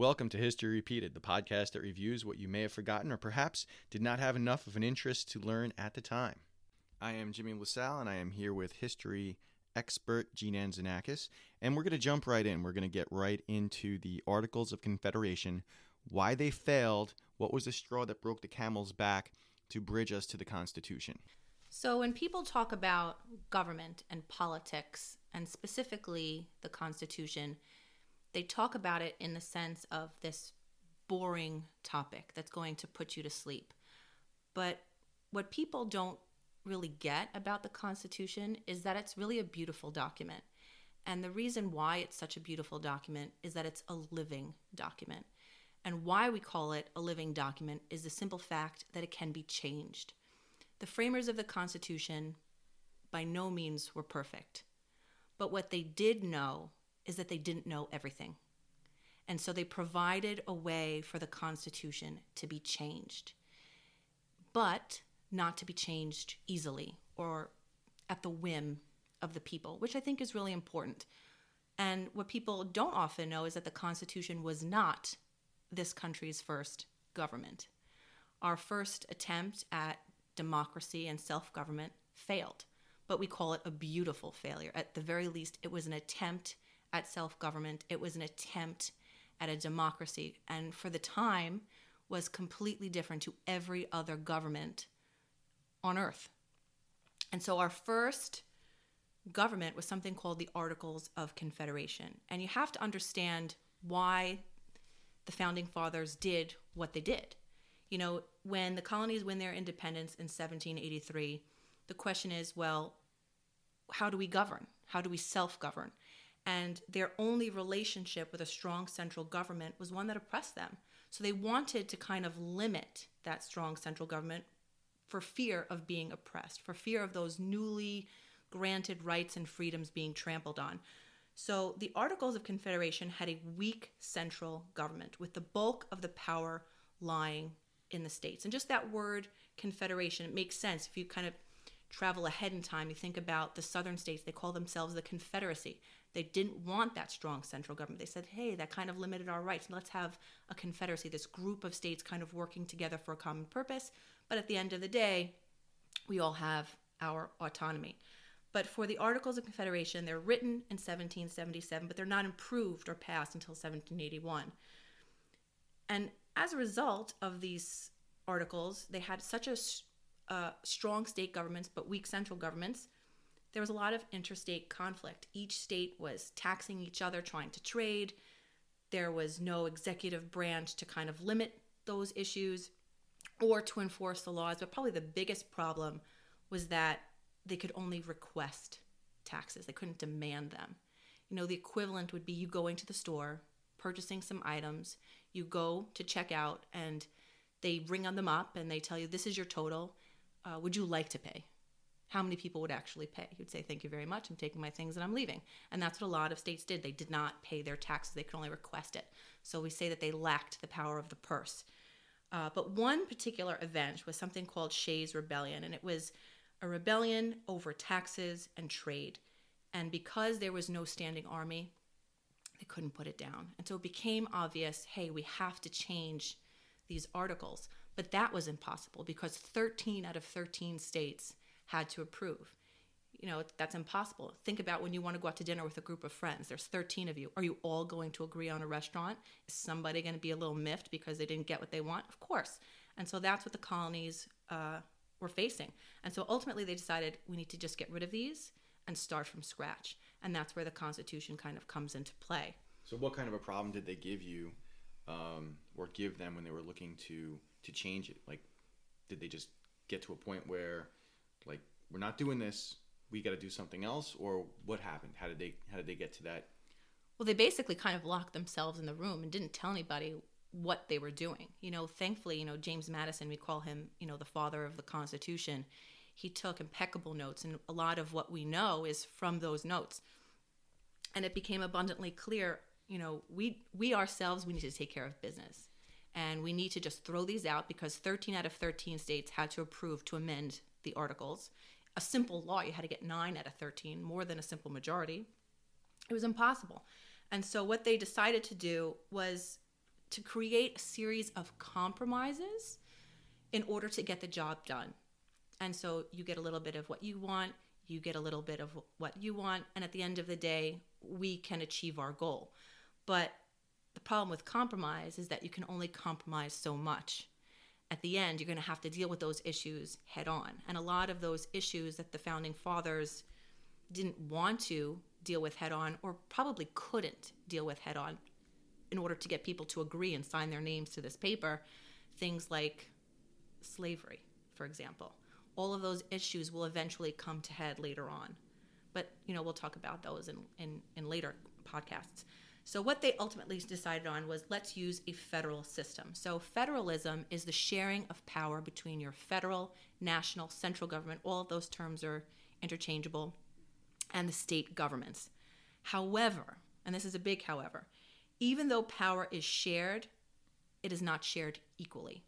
Welcome to History Repeated, the podcast that reviews what you may have forgotten or perhaps did not have enough of an interest to learn at the time. I am Jimmy LaSalle, and I am here with history expert Gene Anzanakis, and we're going to jump right in. We're going to get right into the Articles of Confederation, why they failed, what was the straw that broke the camel's back to bridge us to the Constitution. So, when people talk about government and politics, and specifically the Constitution, they talk about it in the sense of this boring topic that's going to put you to sleep. But what people don't really get about the Constitution is that it's really a beautiful document. And the reason why it's such a beautiful document is that it's a living document. And why we call it a living document is the simple fact that it can be changed. The framers of the Constitution by no means were perfect. But what they did know is that they didn't know everything. And so they provided a way for the Constitution to be changed, but not to be changed easily or at the whim of the people, which I think is really important. And what people don't often know is that the Constitution was not this country's first government. Our first attempt at democracy and self government failed, but we call it a beautiful failure. At the very least, it was an attempt at self government, it was an attempt at a democracy, and for the time was completely different to every other government on earth. And so our first government was something called the Articles of Confederation. And you have to understand why the founding fathers did what they did. You know, when the colonies win their independence in 1783, the question is well, how do we govern? How do we self govern? And their only relationship with a strong central government was one that oppressed them. So they wanted to kind of limit that strong central government for fear of being oppressed, for fear of those newly granted rights and freedoms being trampled on. So the Articles of Confederation had a weak central government with the bulk of the power lying in the states. And just that word confederation, it makes sense if you kind of travel ahead in time. You think about the southern states, they call themselves the Confederacy. They didn't want that strong central government. They said, hey, that kind of limited our rights. Let's have a confederacy, this group of states kind of working together for a common purpose. But at the end of the day, we all have our autonomy. But for the Articles of Confederation, they're written in 1777, but they're not improved or passed until 1781. And as a result of these articles, they had such a uh, strong state governments but weak central governments there was a lot of interstate conflict. Each state was taxing each other, trying to trade. There was no executive branch to kind of limit those issues or to enforce the laws. But probably the biggest problem was that they could only request taxes, they couldn't demand them. You know, the equivalent would be you going to the store, purchasing some items, you go to check out, and they ring on them up and they tell you, This is your total. Uh, would you like to pay? How many people would actually pay. He would say, Thank you very much. I'm taking my things and I'm leaving. And that's what a lot of states did. They did not pay their taxes, they could only request it. So we say that they lacked the power of the purse. Uh, but one particular event was something called Shays Rebellion, and it was a rebellion over taxes and trade. And because there was no standing army, they couldn't put it down. And so it became obvious hey, we have to change these articles. But that was impossible because 13 out of 13 states had to approve. You know, that's impossible. Think about when you want to go out to dinner with a group of friends. There's 13 of you. Are you all going to agree on a restaurant? Is somebody going to be a little miffed because they didn't get what they want? Of course. And so that's what the colonies uh, were facing. And so ultimately they decided we need to just get rid of these and start from scratch. And that's where the Constitution kind of comes into play. So, what kind of a problem did they give you um, or give them when they were looking to to change it? Like, did they just get to a point where we're not doing this we got to do something else or what happened? How did they how did they get to that? Well they basically kind of locked themselves in the room and didn't tell anybody what they were doing. You know thankfully you know james madison we call him you know the father of the constitution he took impeccable notes and a lot of what we know is from those notes. And it became abundantly clear you know we we ourselves we need to take care of business. And we need to just throw these out because 13 out of 13 states had to approve to amend the articles. A simple law, you had to get 9 out of 13, more than a simple majority. It was impossible. And so what they decided to do was to create a series of compromises in order to get the job done. And so you get a little bit of what you want, you get a little bit of what you want, and at the end of the day, we can achieve our goal. But the problem with compromise is that you can only compromise so much. At the end, you're going to have to deal with those issues head on. And a lot of those issues that the founding fathers didn't want to deal with head on or probably couldn't deal with head on in order to get people to agree and sign their names to this paper, things like slavery, for example. All of those issues will eventually come to head later on. But, you know, we'll talk about those in, in, in later podcasts. So, what they ultimately decided on was let's use a federal system. So, federalism is the sharing of power between your federal, national, central government. All of those terms are interchangeable, and the state governments. However, and this is a big however, even though power is shared, it is not shared equally.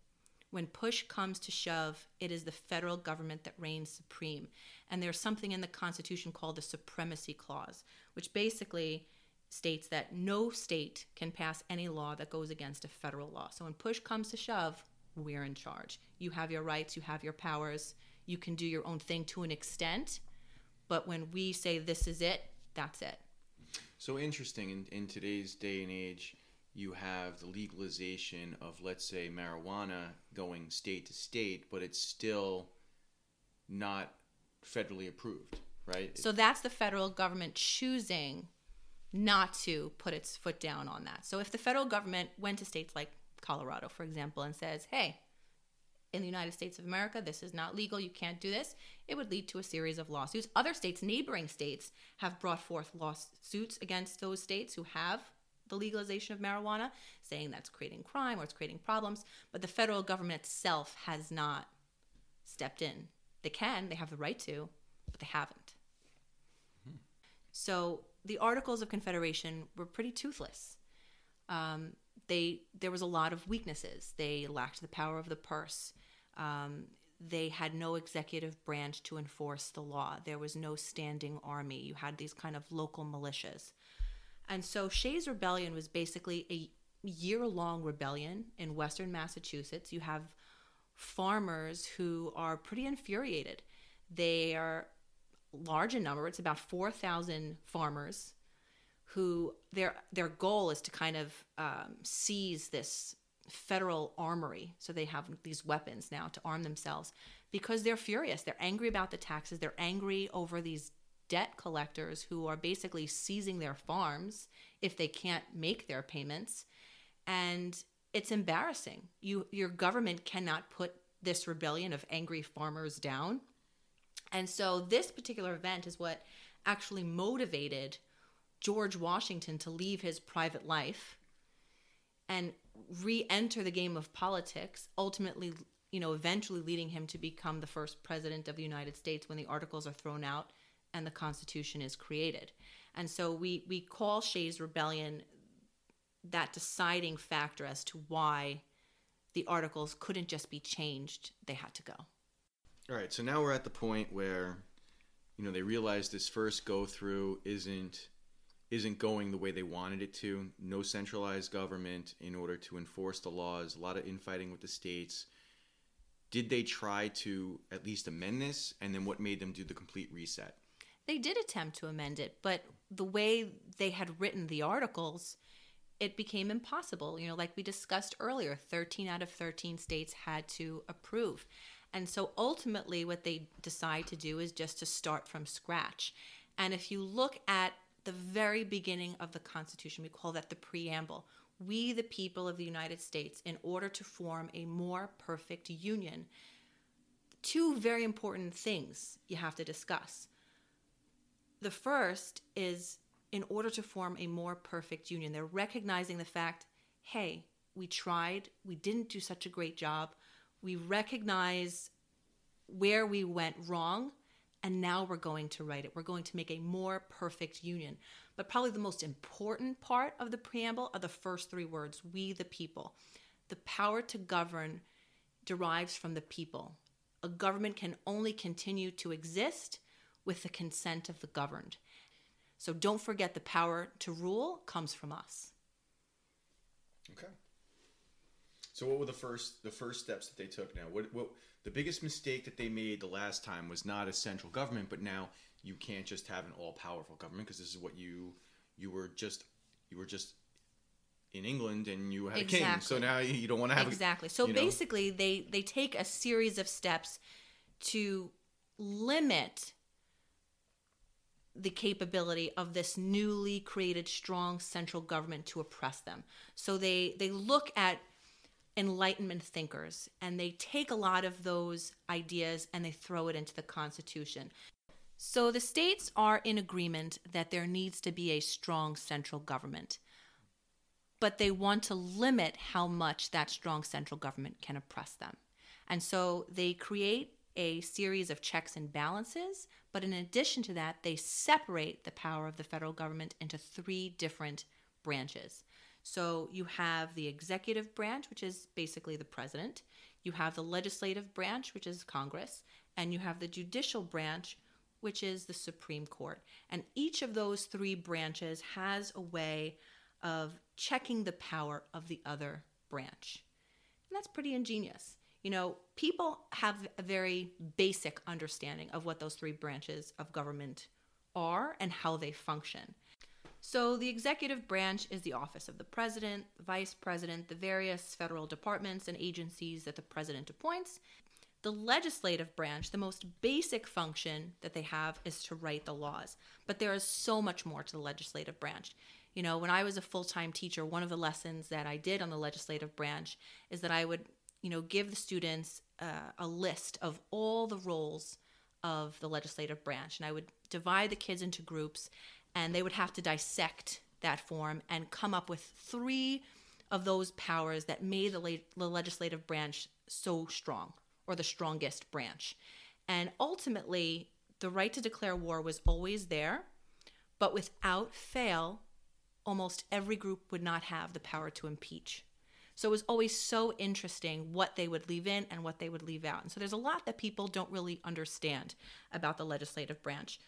When push comes to shove, it is the federal government that reigns supreme. And there's something in the Constitution called the Supremacy Clause, which basically states that no state can pass any law that goes against a federal law. So when push comes to shove, we're in charge. You have your rights, you have your powers, you can do your own thing to an extent. But when we say this is it, that's it. So interesting. In, in today's day and age, you have the legalization of, let's say, marijuana going state to state, but it's still not federally approved, right? So that's the federal government choosing not to put its foot down on that. So if the federal government went to states like Colorado, for example, and says, hey, in the United States of America, this is not legal, you can't do this, it would lead to a series of lawsuits. Other states, neighboring states, have brought forth lawsuits against those states who have the legalization of marijuana, saying that's creating crime or it's creating problems. But the federal government itself has not stepped in. They can, they have the right to, but they haven't. Hmm. So the Articles of Confederation were pretty toothless. Um, they there was a lot of weaknesses. They lacked the power of the purse. Um, they had no executive branch to enforce the law. There was no standing army. You had these kind of local militias. And so Shays Rebellion was basically a year long rebellion in Western Massachusetts. You have farmers who are pretty infuriated. They are large in number, it's about 4,000 farmers who their their goal is to kind of um, seize this federal armory. So they have these weapons now to arm themselves because they're furious. They're angry about the taxes. They're angry over these debt collectors who are basically seizing their farms if they can't make their payments. And it's embarrassing. You your government cannot put this rebellion of angry farmers down and so this particular event is what actually motivated george washington to leave his private life and re-enter the game of politics ultimately you know eventually leading him to become the first president of the united states when the articles are thrown out and the Constitution is created. And so we, we call Shays Rebellion that deciding factor as to why the articles couldn't just be changed, they had to go. All right, so now we're at the point where you know they realize this first go through isn't isn't going the way they wanted it to. No centralized government in order to enforce the laws, a lot of infighting with the states. Did they try to at least amend this? And then what made them do the complete reset? They did attempt to amend it, but the way they had written the articles, it became impossible. You know, like we discussed earlier, 13 out of 13 states had to approve. And so ultimately, what they decide to do is just to start from scratch. And if you look at the very beginning of the Constitution, we call that the preamble. We, the people of the United States, in order to form a more perfect union, two very important things you have to discuss. The first is in order to form a more perfect union, they're recognizing the fact hey, we tried, we didn't do such a great job, we recognize where we went wrong, and now we're going to write it. We're going to make a more perfect union. But probably the most important part of the preamble are the first three words we the people. The power to govern derives from the people. A government can only continue to exist with the consent of the governed. So don't forget the power to rule comes from us. Okay. So what were the first the first steps that they took now? What what the biggest mistake that they made the last time was not a central government, but now you can't just have an all powerful government because this is what you you were just you were just in England and you had a king. So now you don't want to have a- exactly so you know? basically they they take a series of steps to limit the capability of this newly created strong central government to oppress them so they they look at enlightenment thinkers and they take a lot of those ideas and they throw it into the constitution so the states are in agreement that there needs to be a strong central government but they want to limit how much that strong central government can oppress them. And so they create a series of checks and balances, but in addition to that, they separate the power of the federal government into three different branches. So you have the executive branch, which is basically the president, you have the legislative branch, which is Congress, and you have the judicial branch, which is the Supreme Court. And each of those three branches has a way of checking the power of the other branch. And that's pretty ingenious. You know, people have a very basic understanding of what those three branches of government are and how they function. So, the executive branch is the office of the president, the vice president, the various federal departments and agencies that the president appoints. The legislative branch, the most basic function that they have is to write the laws. But there is so much more to the legislative branch. You know, when I was a full time teacher, one of the lessons that I did on the legislative branch is that I would, you know, give the students uh, a list of all the roles of the legislative branch. And I would divide the kids into groups, and they would have to dissect that form and come up with three of those powers that made the, le- the legislative branch so strong or the strongest branch. And ultimately, the right to declare war was always there, but without fail, almost every group would not have the power to impeach. So it was always so interesting what they would leave in and what they would leave out. And so there's a lot that people don't really understand about the legislative branch.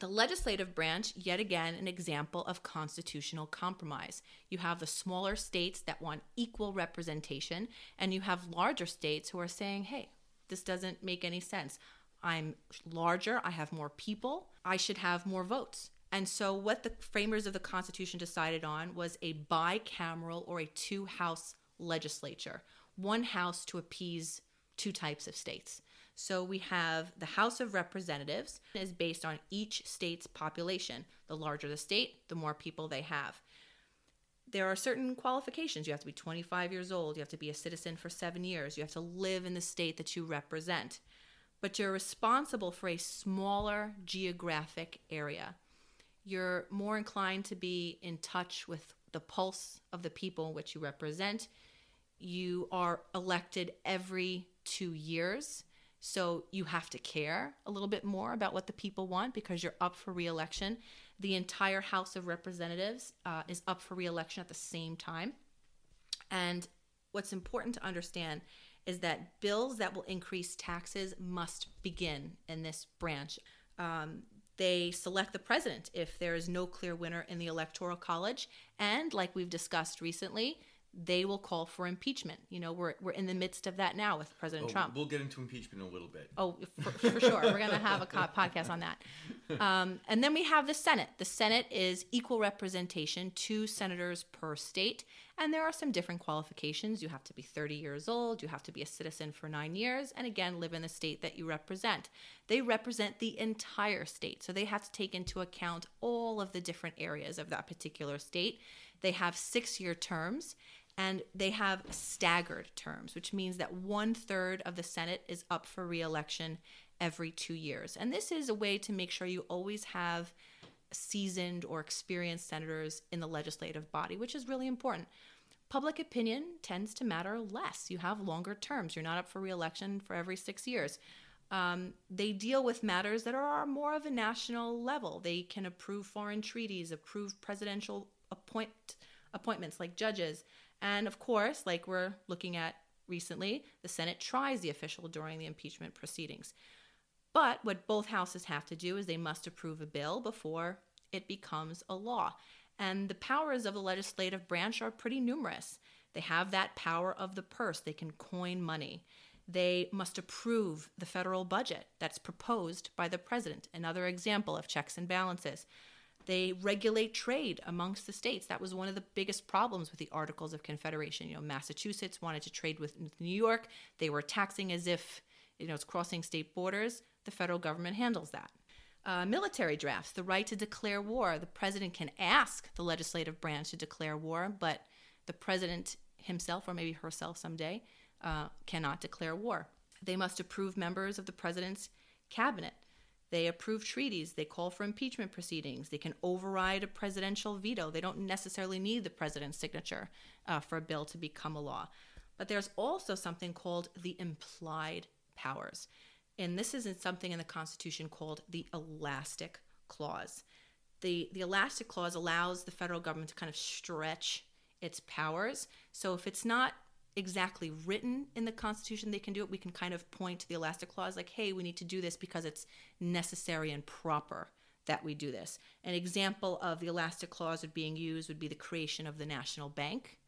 The legislative branch, yet again, an example of constitutional compromise. You have the smaller states that want equal representation, and you have larger states who are saying, hey, this doesn't make any sense. I'm larger, I have more people, I should have more votes. And so, what the framers of the Constitution decided on was a bicameral or a two house legislature, one house to appease two types of states. So we have the House of Representatives is based on each state's population. The larger the state, the more people they have. There are certain qualifications. You have to be 25 years old, you have to be a citizen for 7 years, you have to live in the state that you represent. But you're responsible for a smaller geographic area. You're more inclined to be in touch with the pulse of the people which you represent. You are elected every 2 years. So you have to care a little bit more about what the people want because you're up for reelection. The entire House of Representatives uh, is up for reelection at the same time. And what's important to understand is that bills that will increase taxes must begin in this branch. Um, they select the president if there is no clear winner in the Electoral College. And like we've discussed recently, they will call for impeachment. You know, we're, we're in the midst of that now with President Oh, Trump. We'll get into impeachment in a little bit. Oh, for, for sure. We're going to have a co- podcast on that. Um, and then we have the Senate. The Senate is equal representation, two senators per state. And there are some different qualifications. You have to be 30 years old, you have to be a citizen for nine years, and again, live in the state that you represent. They represent the entire state. So they have to take into account all of the different areas of that particular state. They have six year terms and they have staggered terms, which means that one third of the Senate is up for reelection every two years. And this is a way to make sure you always have seasoned or experienced senators in the legislative body, which is really important. Public opinion tends to matter less. You have longer terms. You're not up for reelection for every six years. Um, they deal with matters that are more of a national level. They can approve foreign treaties, approve presidential appoint appointments like judges, and of course, like we're looking at recently, the Senate tries the official during the impeachment proceedings. But what both houses have to do is they must approve a bill before it becomes a law. And the powers of the legislative branch are pretty numerous. They have that power of the purse. They can coin money. They must approve the federal budget that's proposed by the president. Another example of checks and balances. They regulate trade amongst the states. That was one of the biggest problems with the Articles of Confederation. You know, Massachusetts wanted to trade with New York. They were taxing as if, you know, it's crossing state borders. The federal government handles that. Uh, military drafts, the right to declare war. The president can ask the legislative branch to declare war, but the president himself, or maybe herself someday, uh, cannot declare war. They must approve members of the president's cabinet. They approve treaties. They call for impeachment proceedings. They can override a presidential veto. They don't necessarily need the president's signature uh, for a bill to become a law. But there's also something called the implied powers. And this is something in the Constitution called the Elastic Clause. The, the Elastic Clause allows the federal government to kind of stretch its powers. So if it's not exactly written in the Constitution they can do it, we can kind of point to the Elastic Clause like, hey, we need to do this because it's necessary and proper that we do this. An example of the Elastic Clause being used would be the creation of the National Bank,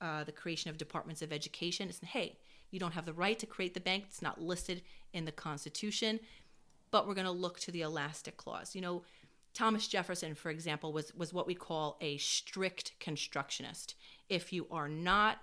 uh, the creation of departments of education. It's, hey, you don't have the right to create the bank, it's not listed in the Constitution, but we're going to look to the Elastic Clause. You know, Thomas Jefferson, for example, was, was what we call a strict constructionist. If you are not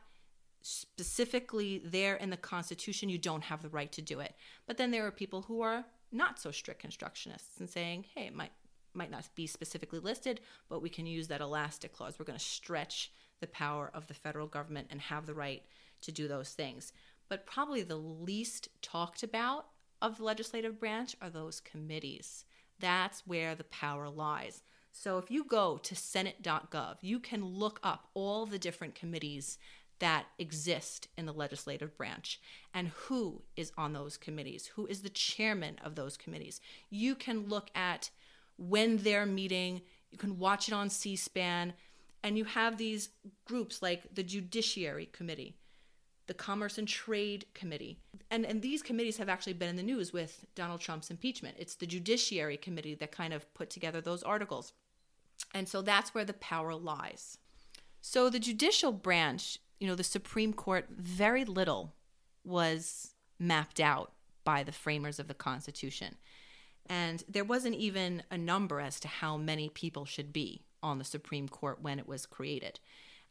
specifically there in the Constitution, you don't have the right to do it. But then there are people who are not so strict constructionists and saying, hey, it might might not be specifically listed, but we can use that elastic clause. We're going to stretch the power of the federal government and have the right to do those things. But probably the least talked about of the legislative branch are those committees. That's where the power lies. So if you go to senate.gov, you can look up all the different committees that exist in the legislative branch and who is on those committees, who is the chairman of those committees. You can look at when they're meeting, you can watch it on C SPAN, and you have these groups like the Judiciary Committee, the Commerce and Trade Committee. And, and these committees have actually been in the news with Donald Trump's impeachment. It's the Judiciary Committee that kind of put together those articles. And so that's where the power lies. So the judicial branch you know, the Supreme Court, very little was mapped out by the framers of the Constitution. And there wasn't even a number as to how many people should be on the Supreme Court when it was created.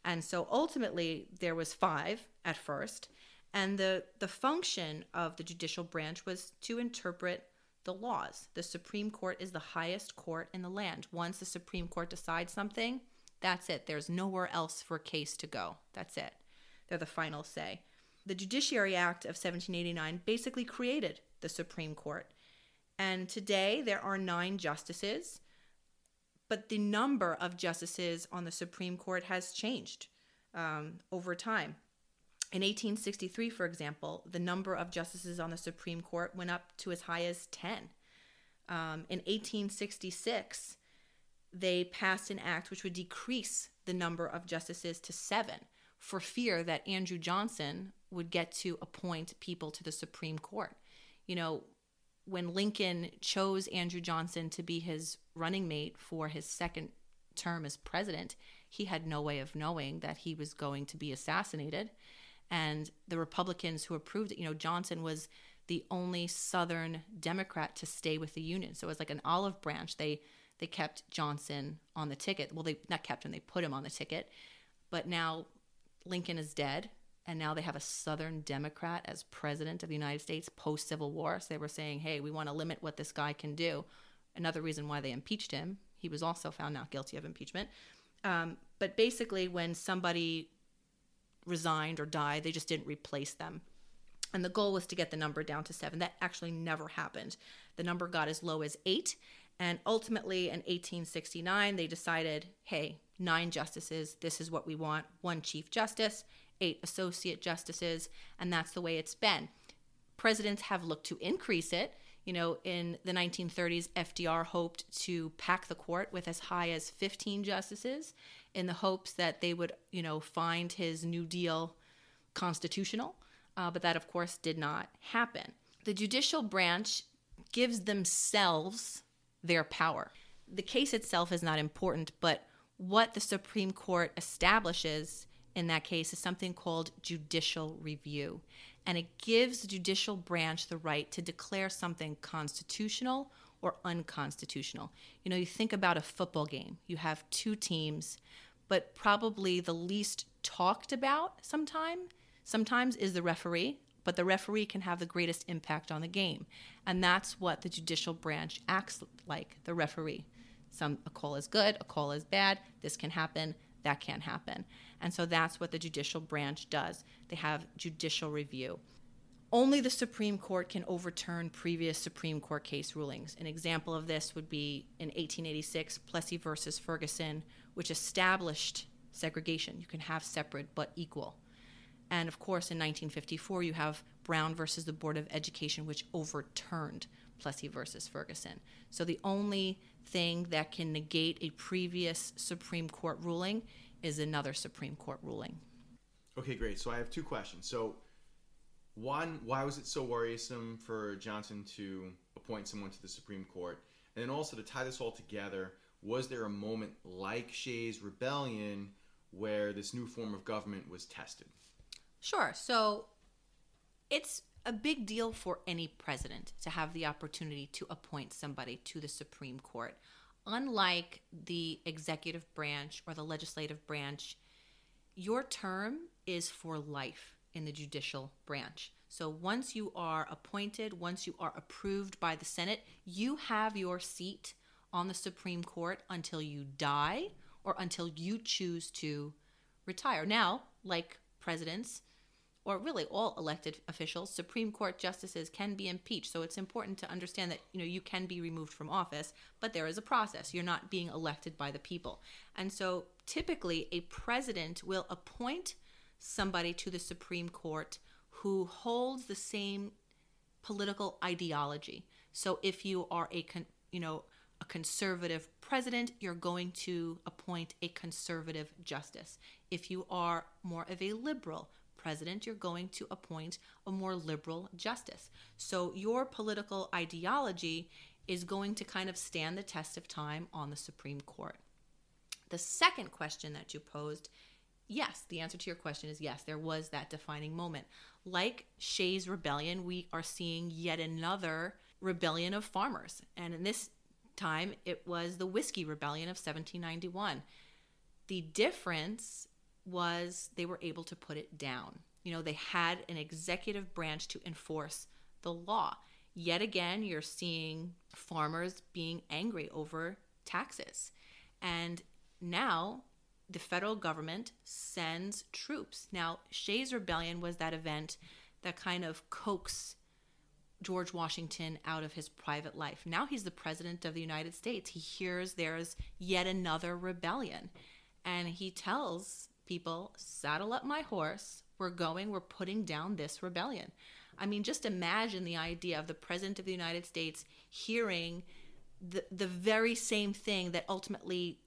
And so ultimately, there was five at first. And the, the function of the judicial branch was to interpret the laws. The Supreme Court is the highest court in the land. Once the Supreme Court decides something, that's it. There's nowhere else for a case to go. That's it. They're the final say. The Judiciary Act of 1789 basically created the Supreme Court. And today there are nine justices, but the number of justices on the Supreme Court has changed um, over time. In 1863, for example, the number of justices on the Supreme Court went up to as high as 10. Um, in 1866, they passed an act which would decrease the number of justices to seven for fear that Andrew Johnson would get to appoint people to the Supreme Court. You know, when Lincoln chose Andrew Johnson to be his running mate for his second term as president, he had no way of knowing that he was going to be assassinated. And the Republicans who approved it, you know, Johnson was the only Southern Democrat to stay with the Union. So it was like an olive branch. They they kept Johnson on the ticket. Well, they not kept him; they put him on the ticket. But now Lincoln is dead, and now they have a Southern Democrat as president of the United States post Civil War. So they were saying, hey, we want to limit what this guy can do. Another reason why they impeached him, he was also found not guilty of impeachment. Um, but basically, when somebody resigned or died, they just didn't replace them. And the goal was to get the number down to seven. That actually never happened. The number got as low as eight. And ultimately, in 1869, they decided hey, nine justices. This is what we want one Chief Justice, eight Associate Justices, and that's the way it's been. Presidents have looked to increase it. You know, in the 1930s, FDR hoped to pack the court with as high as 15 justices in the hopes that they would, you know, find his New Deal constitutional. Uh, but that, of course, did not happen. The judicial branch gives themselves their power. The case itself is not important, but what the Supreme Court establishes in that case is something called judicial review. And it gives the judicial branch the right to declare something constitutional or unconstitutional. You know, you think about a football game, you have two teams, but probably the least talked about sometime sometimes is the referee, but the referee can have the greatest impact on the game. And that's what the judicial branch acts like, the referee. Some a call is good, a call is bad, this can happen, that can't happen. And so that's what the judicial branch does. They have judicial review. Only the Supreme Court can overturn previous Supreme Court case rulings. An example of this would be in 1886, Plessy versus Ferguson, which established segregation. You can have separate but equal. And of course, in 1954, you have Brown versus the Board of Education, which overturned Plessy versus Ferguson. So the only thing that can negate a previous Supreme Court ruling is another Supreme Court ruling. Okay, great. So I have two questions. So, one, why was it so worrisome for Johnson to appoint someone to the Supreme Court? And then also to tie this all together, was there a moment like Shays' rebellion where this new form of government was tested? Sure. So it's a big deal for any president to have the opportunity to appoint somebody to the Supreme Court. Unlike the executive branch or the legislative branch, your term is for life in the judicial branch. So once you are appointed, once you are approved by the Senate, you have your seat on the Supreme Court until you die or until you choose to retire. Now, like presidents, or really all elected officials, Supreme Court justices can be impeached. So it's important to understand that you know you can be removed from office, but there is a process. You're not being elected by the people. And so typically a president will appoint somebody to the Supreme Court who holds the same political ideology. So if you are a con- you know a conservative president, you're going to appoint a conservative justice. If you are more of a liberal president, you're going to appoint a more liberal justice. So your political ideology is going to kind of stand the test of time on the Supreme Court. The second question that you posed, yes, the answer to your question is yes, there was that defining moment. Like Shays' rebellion, we are seeing yet another rebellion of farmers. And in this time, it was the Whiskey Rebellion of 1791. The difference was they were able to put it down. You know, they had an executive branch to enforce the law. Yet again, you're seeing farmers being angry over taxes. And now the federal government sends troops. Now, Shays' Rebellion was that event that kind of coaxed George Washington out of his private life. Now he's the president of the United States. He hears there's yet another rebellion. And he tells people, saddle up my horse. We're going, we're putting down this rebellion. I mean, just imagine the idea of the President of the United States hearing the, the very same thing that ultimately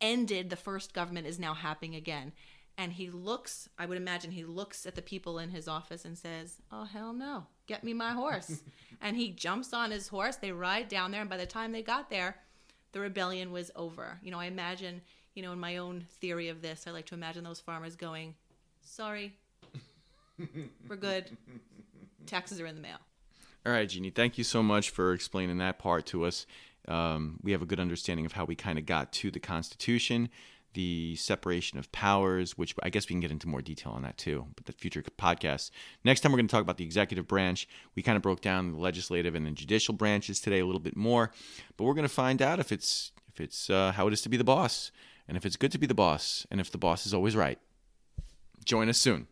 ended the first government is now happening again. And he looks, I would imagine he looks at the people in his office and says, Oh, hell no, get me my horse. and he jumps on his horse. They ride down there. And by the time they got there, the rebellion was over. You know, I imagine you know, in my own theory of this, I like to imagine those farmers going, sorry, we're good. Taxes are in the mail. All right, Jeannie, thank you so much for explaining that part to us. Um, we have a good understanding of how we kind of got to the Constitution, the separation of powers, which I guess we can get into more detail on that too, but the future podcast. Next time, we're going to talk about the executive branch. We kind of broke down the legislative and the judicial branches today a little bit more, but we're going to find out if it's if it's uh, how it is to be the boss and if it's good to be the boss, and if the boss is always right. Join us soon.